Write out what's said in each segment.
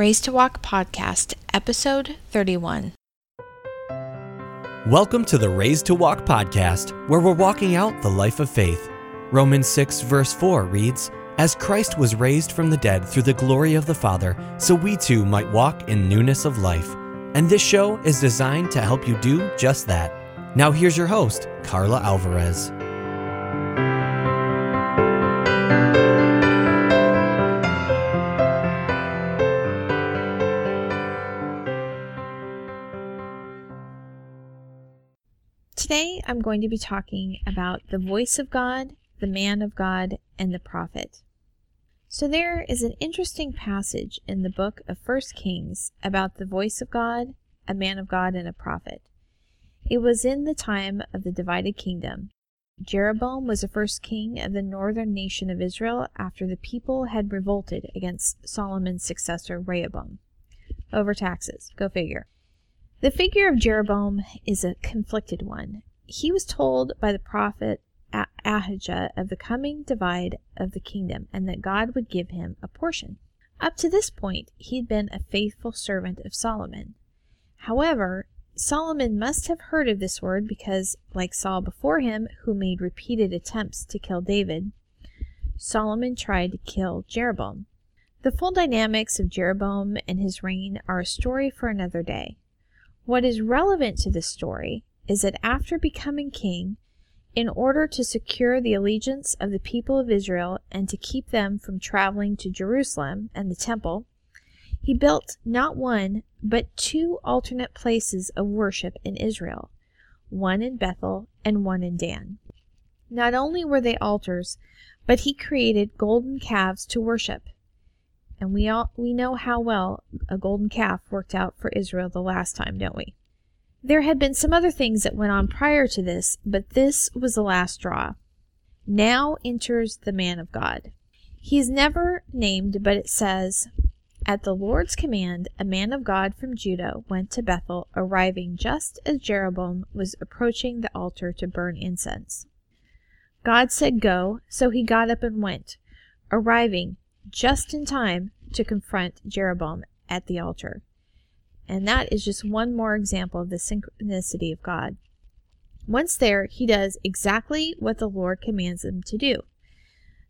Raised to Walk Podcast, Episode 31. Welcome to the Raised to Walk podcast, where we're walking out the life of faith. Romans 6, verse 4 reads As Christ was raised from the dead through the glory of the Father, so we too might walk in newness of life. And this show is designed to help you do just that. Now, here's your host, Carla Alvarez. Today I'm going to be talking about the voice of God, the man of God, and the prophet. So there is an interesting passage in the book of First Kings about the voice of God, a man of God, and a prophet. It was in the time of the divided kingdom. Jeroboam was the first king of the northern nation of Israel after the people had revolted against Solomon's successor Rehoboam. Over taxes. Go figure. The figure of Jeroboam is a conflicted one. He was told by the prophet Ahijah of the coming divide of the kingdom and that God would give him a portion. Up to this point, he had been a faithful servant of Solomon. However, Solomon must have heard of this word because, like Saul before him, who made repeated attempts to kill David, Solomon tried to kill Jeroboam. The full dynamics of Jeroboam and his reign are a story for another day. What is relevant to this story is that after becoming king, in order to secure the allegiance of the people of Israel and to keep them from traveling to Jerusalem and the temple, he built not one, but two alternate places of worship in Israel, one in Bethel and one in Dan. Not only were they altars, but he created golden calves to worship. And we all we know how well a golden calf worked out for Israel the last time, don't we? There had been some other things that went on prior to this, but this was the last straw. Now enters the man of God. He is never named, but it says, At the Lord's command, a man of God from Judah went to Bethel, arriving just as Jeroboam was approaching the altar to burn incense. God said, Go, so he got up and went, arriving just in time to confront Jeroboam at the altar. And that is just one more example of the synchronicity of God. Once there, he does exactly what the Lord commands him to do.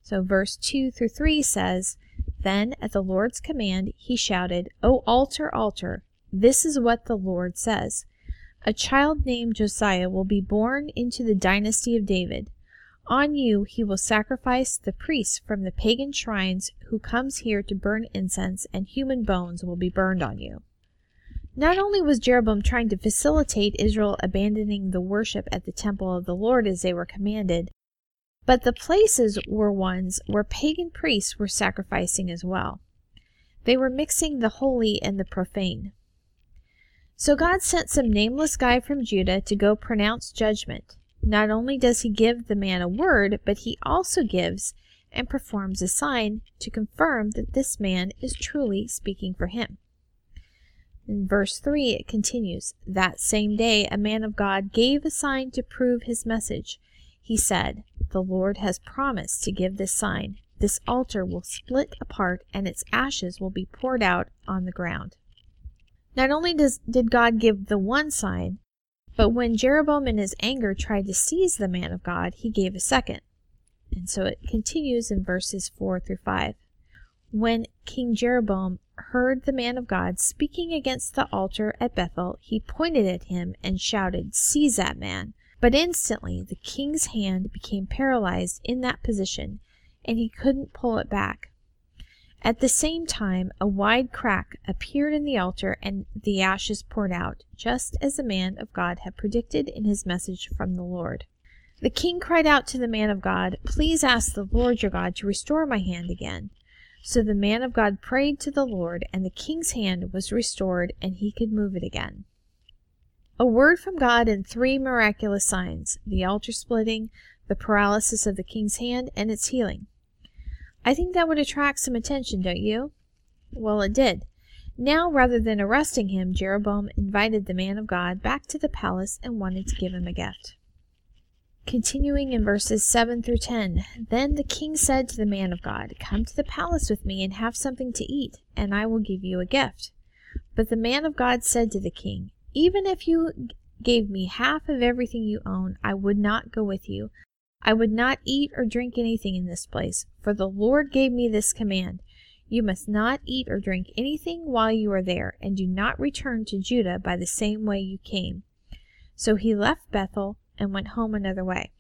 So, verse 2 through 3 says, Then at the Lord's command, he shouted, O altar, altar, this is what the Lord says. A child named Josiah will be born into the dynasty of David. On you he will sacrifice the priests from the pagan shrines who comes here to burn incense, and human bones will be burned on you. Not only was Jeroboam trying to facilitate Israel abandoning the worship at the temple of the Lord as they were commanded, but the places were ones where pagan priests were sacrificing as well. They were mixing the holy and the profane. So God sent some nameless guy from Judah to go pronounce judgment. Not only does he give the man a word, but he also gives and performs a sign to confirm that this man is truly speaking for him. In verse 3, it continues That same day, a man of God gave a sign to prove his message. He said, The Lord has promised to give this sign. This altar will split apart, and its ashes will be poured out on the ground. Not only does, did God give the one sign, but when Jeroboam in his anger tried to seize the man of God, he gave a second. And so it continues in verses 4 through 5. When King Jeroboam heard the man of God speaking against the altar at Bethel, he pointed at him and shouted, Seize that man! But instantly the king's hand became paralyzed in that position, and he couldn't pull it back. At the same time, a wide crack appeared in the altar, and the ashes poured out, just as the man of God had predicted in his message from the Lord. The king cried out to the man of God, Please ask the Lord your God to restore my hand again. So the man of God prayed to the Lord, and the king's hand was restored, and he could move it again. A word from God and three miraculous signs the altar splitting, the paralysis of the king's hand, and its healing. I think that would attract some attention, don't you? Well, it did. Now, rather than arresting him, Jeroboam invited the man of God back to the palace and wanted to give him a gift. Continuing in verses 7 through 10 Then the king said to the man of God, Come to the palace with me and have something to eat, and I will give you a gift. But the man of God said to the king, Even if you gave me half of everything you own, I would not go with you. I would not eat or drink anything in this place, for the Lord gave me this command You must not eat or drink anything while you are there, and do not return to Judah by the same way you came. So he left Bethel and went home another way.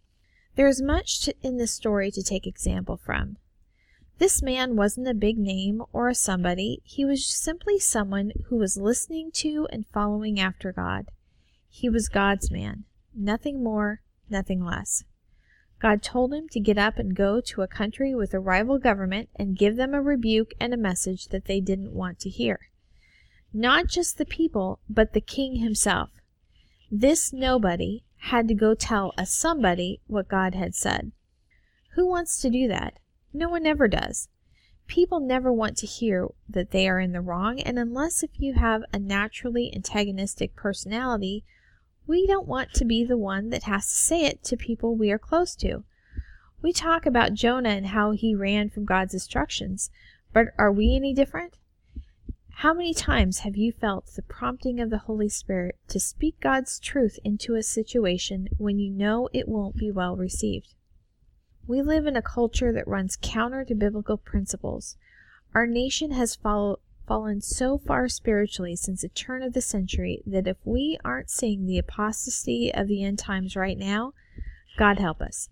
There is much to, in this story to take example from. This man wasn't a big name or a somebody, he was simply someone who was listening to and following after God. He was God's man, nothing more, nothing less. God told him to get up and go to a country with a rival government and give them a rebuke and a message that they didn't want to hear. Not just the people, but the king himself. This nobody had to go tell a somebody what God had said. Who wants to do that? No one ever does. People never want to hear that they are in the wrong, and unless if you have a naturally antagonistic personality, we don't want to be the one that has to say it to people we are close to. We talk about Jonah and how he ran from God's instructions, but are we any different? How many times have you felt the prompting of the Holy Spirit to speak God's truth into a situation when you know it won't be well received? We live in a culture that runs counter to biblical principles. Our nation has follow, fallen so far spiritually since the turn of the century that if we aren't seeing the apostasy of the end times right now, God help us.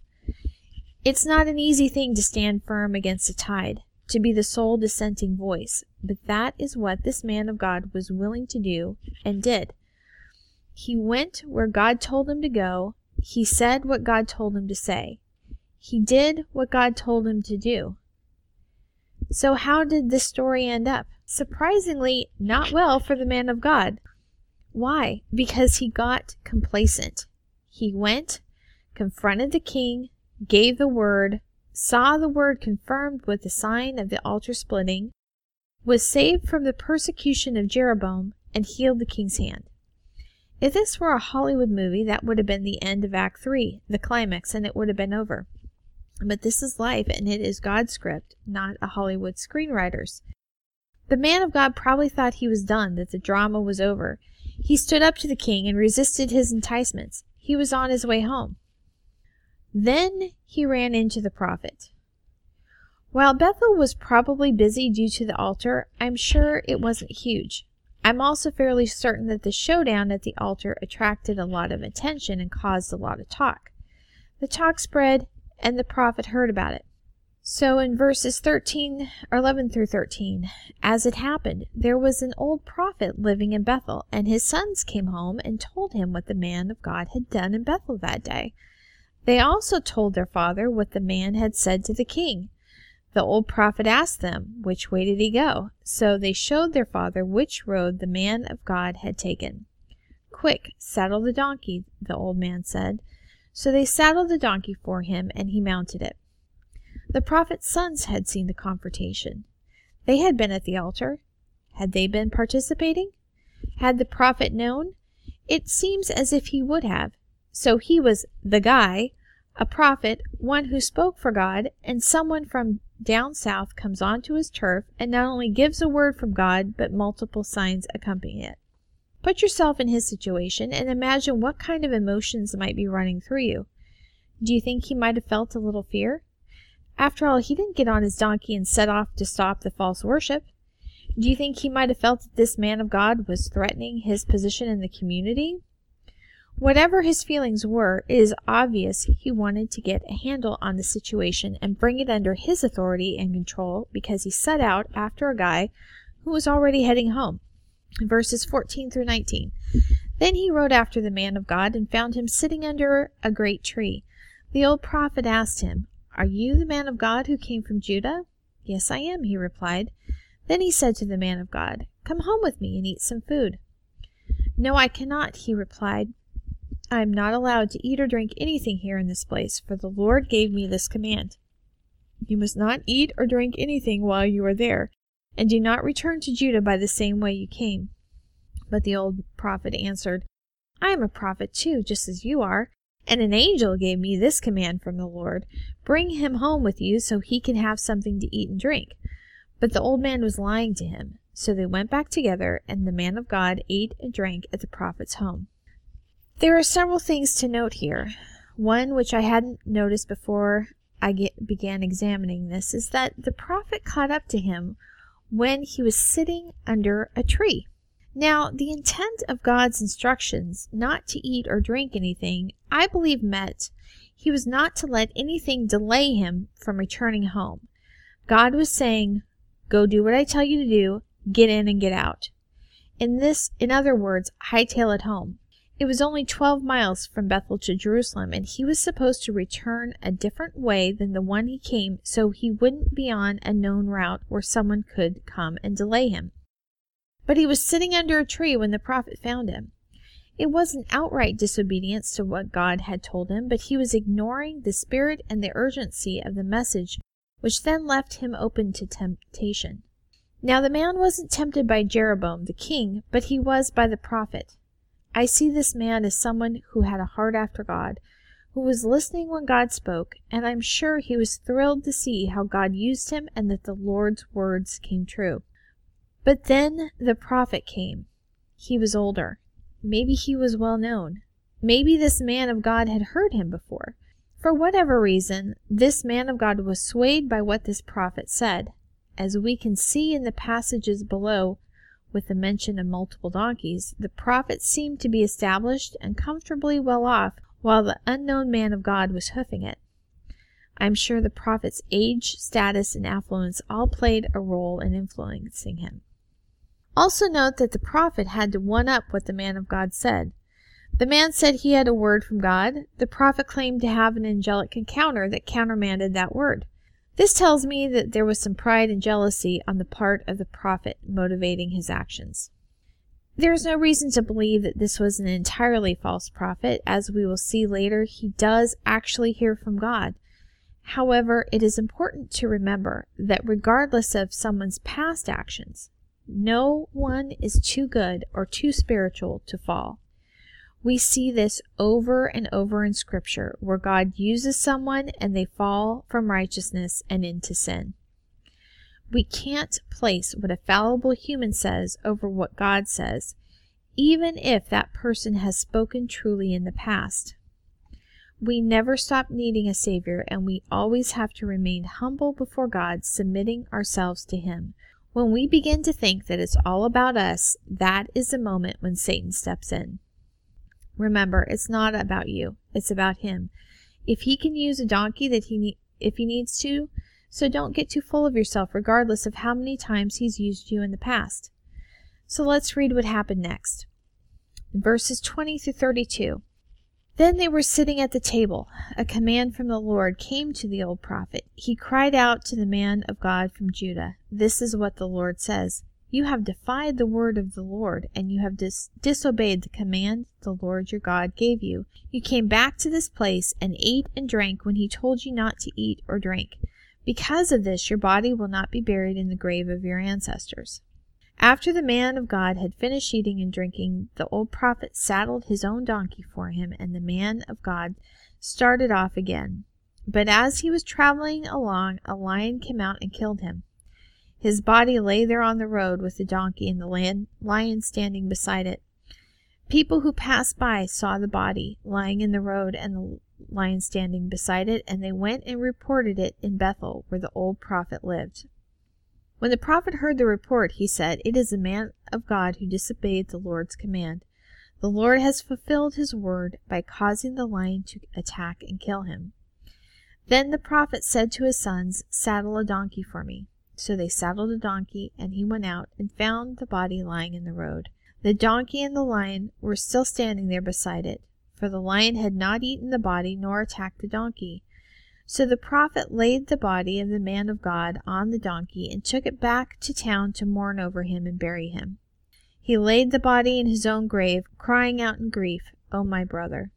It's not an easy thing to stand firm against the tide, to be the sole dissenting voice, but that is what this man of God was willing to do and did. He went where God told him to go. He said what God told him to say. He did what God told him to do. So, how did this story end up? Surprisingly, not well for the man of God. Why? Because he got complacent. He went, confronted the king, gave the word, saw the word confirmed with the sign of the altar splitting, was saved from the persecution of Jeroboam, and healed the king's hand. If this were a Hollywood movie, that would have been the end of Act 3, the climax, and it would have been over. But this is life, and it is God's script, not a Hollywood screenwriter's. The man of God probably thought he was done, that the drama was over. He stood up to the king and resisted his enticements. He was on his way home. Then he ran into the prophet. While Bethel was probably busy due to the altar, I'm sure it wasn't huge. I'm also fairly certain that the showdown at the altar attracted a lot of attention and caused a lot of talk. The talk spread, and the prophet heard about it. So in verses 13 or 11 through 13, as it happened, there was an old prophet living in Bethel, and his sons came home and told him what the man of God had done in Bethel that day. They also told their father what the man had said to the king. The old prophet asked them, Which way did he go? So they showed their father which road the man of God had taken. Quick, saddle the donkey, the old man said. So they saddled the donkey for him, and he mounted it. The prophet's sons had seen the confrontation. They had been at the altar. Had they been participating? Had the prophet known? It seems as if he would have. So he was the guy, a prophet, one who spoke for God, and someone from down south comes onto his turf and not only gives a word from God, but multiple signs accompany it. Put yourself in his situation and imagine what kind of emotions might be running through you. Do you think he might have felt a little fear? After all, he didn't get on his donkey and set off to stop the false worship. Do you think he might have felt that this man of God was threatening his position in the community? Whatever his feelings were, it is obvious he wanted to get a handle on the situation and bring it under his authority and control because he set out after a guy who was already heading home. Verses 14 through 19. Then he rode after the man of God and found him sitting under a great tree. The old prophet asked him, are you the man of God who came from Judah? Yes, I am, he replied. Then he said to the man of God, Come home with me and eat some food. No, I cannot, he replied. I am not allowed to eat or drink anything here in this place, for the Lord gave me this command. You must not eat or drink anything while you are there, and do not return to Judah by the same way you came. But the old prophet answered, I am a prophet too, just as you are. And an angel gave me this command from the Lord Bring him home with you so he can have something to eat and drink. But the old man was lying to him. So they went back together, and the man of God ate and drank at the prophet's home. There are several things to note here. One which I hadn't noticed before I get, began examining this is that the prophet caught up to him when he was sitting under a tree. Now, the intent of God's instructions not to eat or drink anything, I believe meant he was not to let anything delay him from returning home. God was saying, Go do what I tell you to do, get in and get out. In this, in other words, hightail it home. It was only 12 miles from Bethel to Jerusalem, and he was supposed to return a different way than the one he came so he wouldn't be on a known route where someone could come and delay him. But he was sitting under a tree when the prophet found him. It wasn't outright disobedience to what God had told him, but he was ignoring the spirit and the urgency of the message, which then left him open to temptation. Now the man wasn't tempted by Jeroboam the king, but he was by the prophet. I see this man as someone who had a heart after God, who was listening when God spoke, and I'm sure he was thrilled to see how God used him and that the Lord's words came true. But then the prophet came. He was older. Maybe he was well known. Maybe this man of God had heard him before. For whatever reason, this man of God was swayed by what this prophet said. As we can see in the passages below, with the mention of multiple donkeys, the prophet seemed to be established and comfortably well off, while the unknown man of God was hoofing it. I am sure the prophet's age, status, and affluence all played a role in influencing him. Also note that the prophet had to one up what the man of God said. The man said he had a word from God. The prophet claimed to have an angelic encounter that countermanded that word. This tells me that there was some pride and jealousy on the part of the prophet motivating his actions. There is no reason to believe that this was an entirely false prophet. As we will see later, he does actually hear from God. However, it is important to remember that regardless of someone's past actions, no one is too good or too spiritual to fall. We see this over and over in Scripture where God uses someone and they fall from righteousness and into sin. We can't place what a fallible human says over what God says, even if that person has spoken truly in the past. We never stop needing a Savior, and we always have to remain humble before God, submitting ourselves to Him. When we begin to think that it's all about us, that is the moment when Satan steps in. Remember, it's not about you. It's about him. If he can use a donkey that he ne- if he needs to, so don't get too full of yourself regardless of how many times he's used you in the past. So let's read what happened next. verses 20 through 32. Then they were sitting at the table. A command from the Lord came to the old prophet. He cried out to the man of God from Judah, This is what the Lord says. You have defied the word of the Lord, and you have dis- disobeyed the command the Lord your God gave you. You came back to this place and ate and drank when he told you not to eat or drink. Because of this, your body will not be buried in the grave of your ancestors. After the man of God had finished eating and drinking, the old prophet saddled his own donkey for him, and the man of God started off again. But as he was traveling along, a lion came out and killed him. His body lay there on the road with the donkey and the lion standing beside it. People who passed by saw the body lying in the road and the lion standing beside it, and they went and reported it in Bethel, where the old prophet lived. When the prophet heard the report, he said, It is a man of God who disobeyed the Lord's command. The Lord has fulfilled his word by causing the lion to attack and kill him. Then the prophet said to his sons, Saddle a donkey for me. So they saddled a donkey, and he went out and found the body lying in the road. The donkey and the lion were still standing there beside it, for the lion had not eaten the body nor attacked the donkey. So the prophet laid the body of the man of God on the donkey and took it back to town to mourn over him and bury him. He laid the body in his own grave, crying out in grief, O my brother!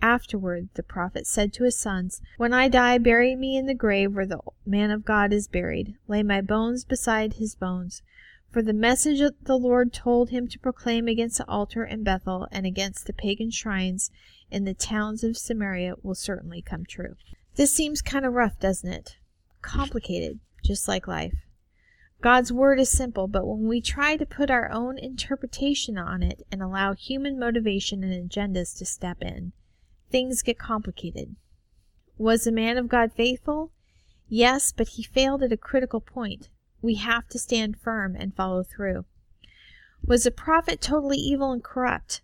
Afterward the prophet said to his sons, When I die, bury me in the grave where the man of God is buried. Lay my bones beside his bones. For the message that the Lord told him to proclaim against the altar in Bethel and against the pagan shrines in the towns of Samaria will certainly come true. This seems kind of rough, doesn't it? Complicated, just like life. God's word is simple, but when we try to put our own interpretation on it and allow human motivation and agendas to step in, things get complicated. Was the man of God faithful? Yes, but he failed at a critical point. We have to stand firm and follow through. Was the prophet totally evil and corrupt?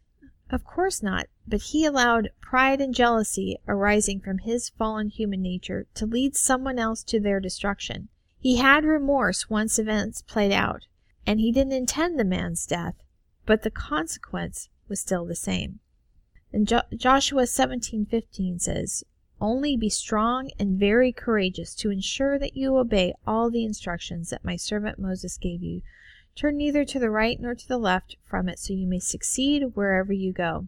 Of course not, but he allowed pride and jealousy arising from his fallen human nature to lead someone else to their destruction. He had remorse once events played out, and he didn't intend the man's death, but the consequence was still the same. And jo- Joshua 17:15 says, only be strong and very courageous to ensure that you obey all the instructions that my servant Moses gave you. Turn neither to the right nor to the left from it, so you may succeed wherever you go.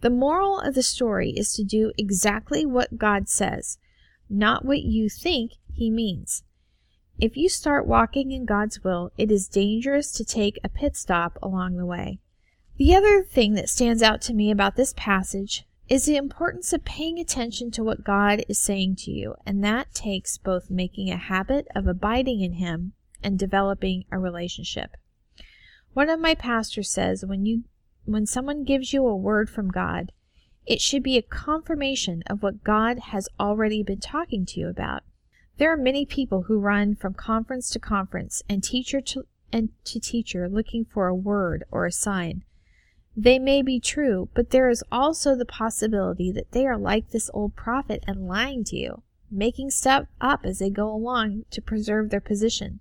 The moral of the story is to do exactly what God says, not what you think He means. If you start walking in God's will, it is dangerous to take a pit stop along the way. The other thing that stands out to me about this passage is the importance of paying attention to what God is saying to you, and that takes both making a habit of abiding in Him and developing a relationship. One of my pastors says when you when someone gives you a word from God, it should be a confirmation of what God has already been talking to you about. There are many people who run from conference to conference and teacher to and to teacher looking for a word or a sign. They may be true, but there is also the possibility that they are like this old prophet and lying to you, making stuff up as they go along to preserve their position.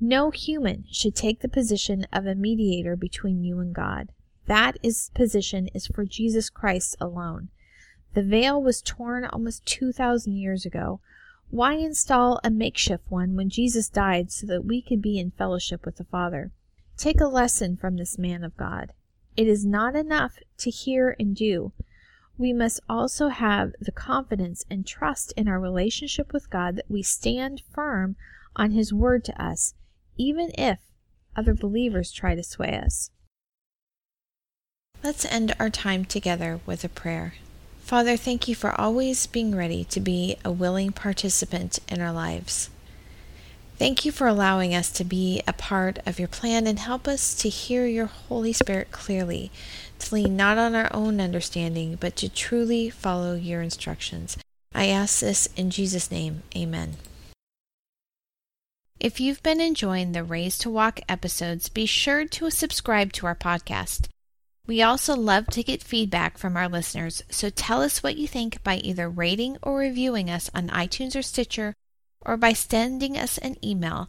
No human should take the position of a mediator between you and God. That is position is for Jesus Christ alone. The veil was torn almost 2,000 years ago. Why install a makeshift one when Jesus died so that we could be in fellowship with the Father? Take a lesson from this man of God. It is not enough to hear and do. We must also have the confidence and trust in our relationship with God that we stand firm on His word to us, even if other believers try to sway us. Let's end our time together with a prayer. Father, thank you for always being ready to be a willing participant in our lives. Thank you for allowing us to be a part of your plan and help us to hear your Holy Spirit clearly, to lean not on our own understanding, but to truly follow your instructions. I ask this in Jesus' name. Amen. If you've been enjoying the Raised to Walk episodes, be sure to subscribe to our podcast. We also love to get feedback from our listeners, so tell us what you think by either rating or reviewing us on iTunes or Stitcher or by sending us an email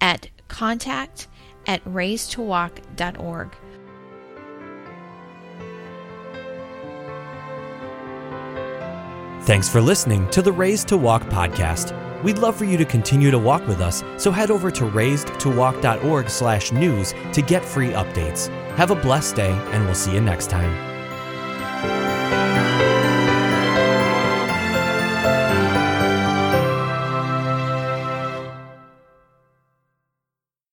at contact at raisedtowalk.org. Thanks for listening to the Raised to Walk podcast. We'd love for you to continue to walk with us, so head over to raisedtowalk.org slash news to get free updates. Have a blessed day, and we'll see you next time.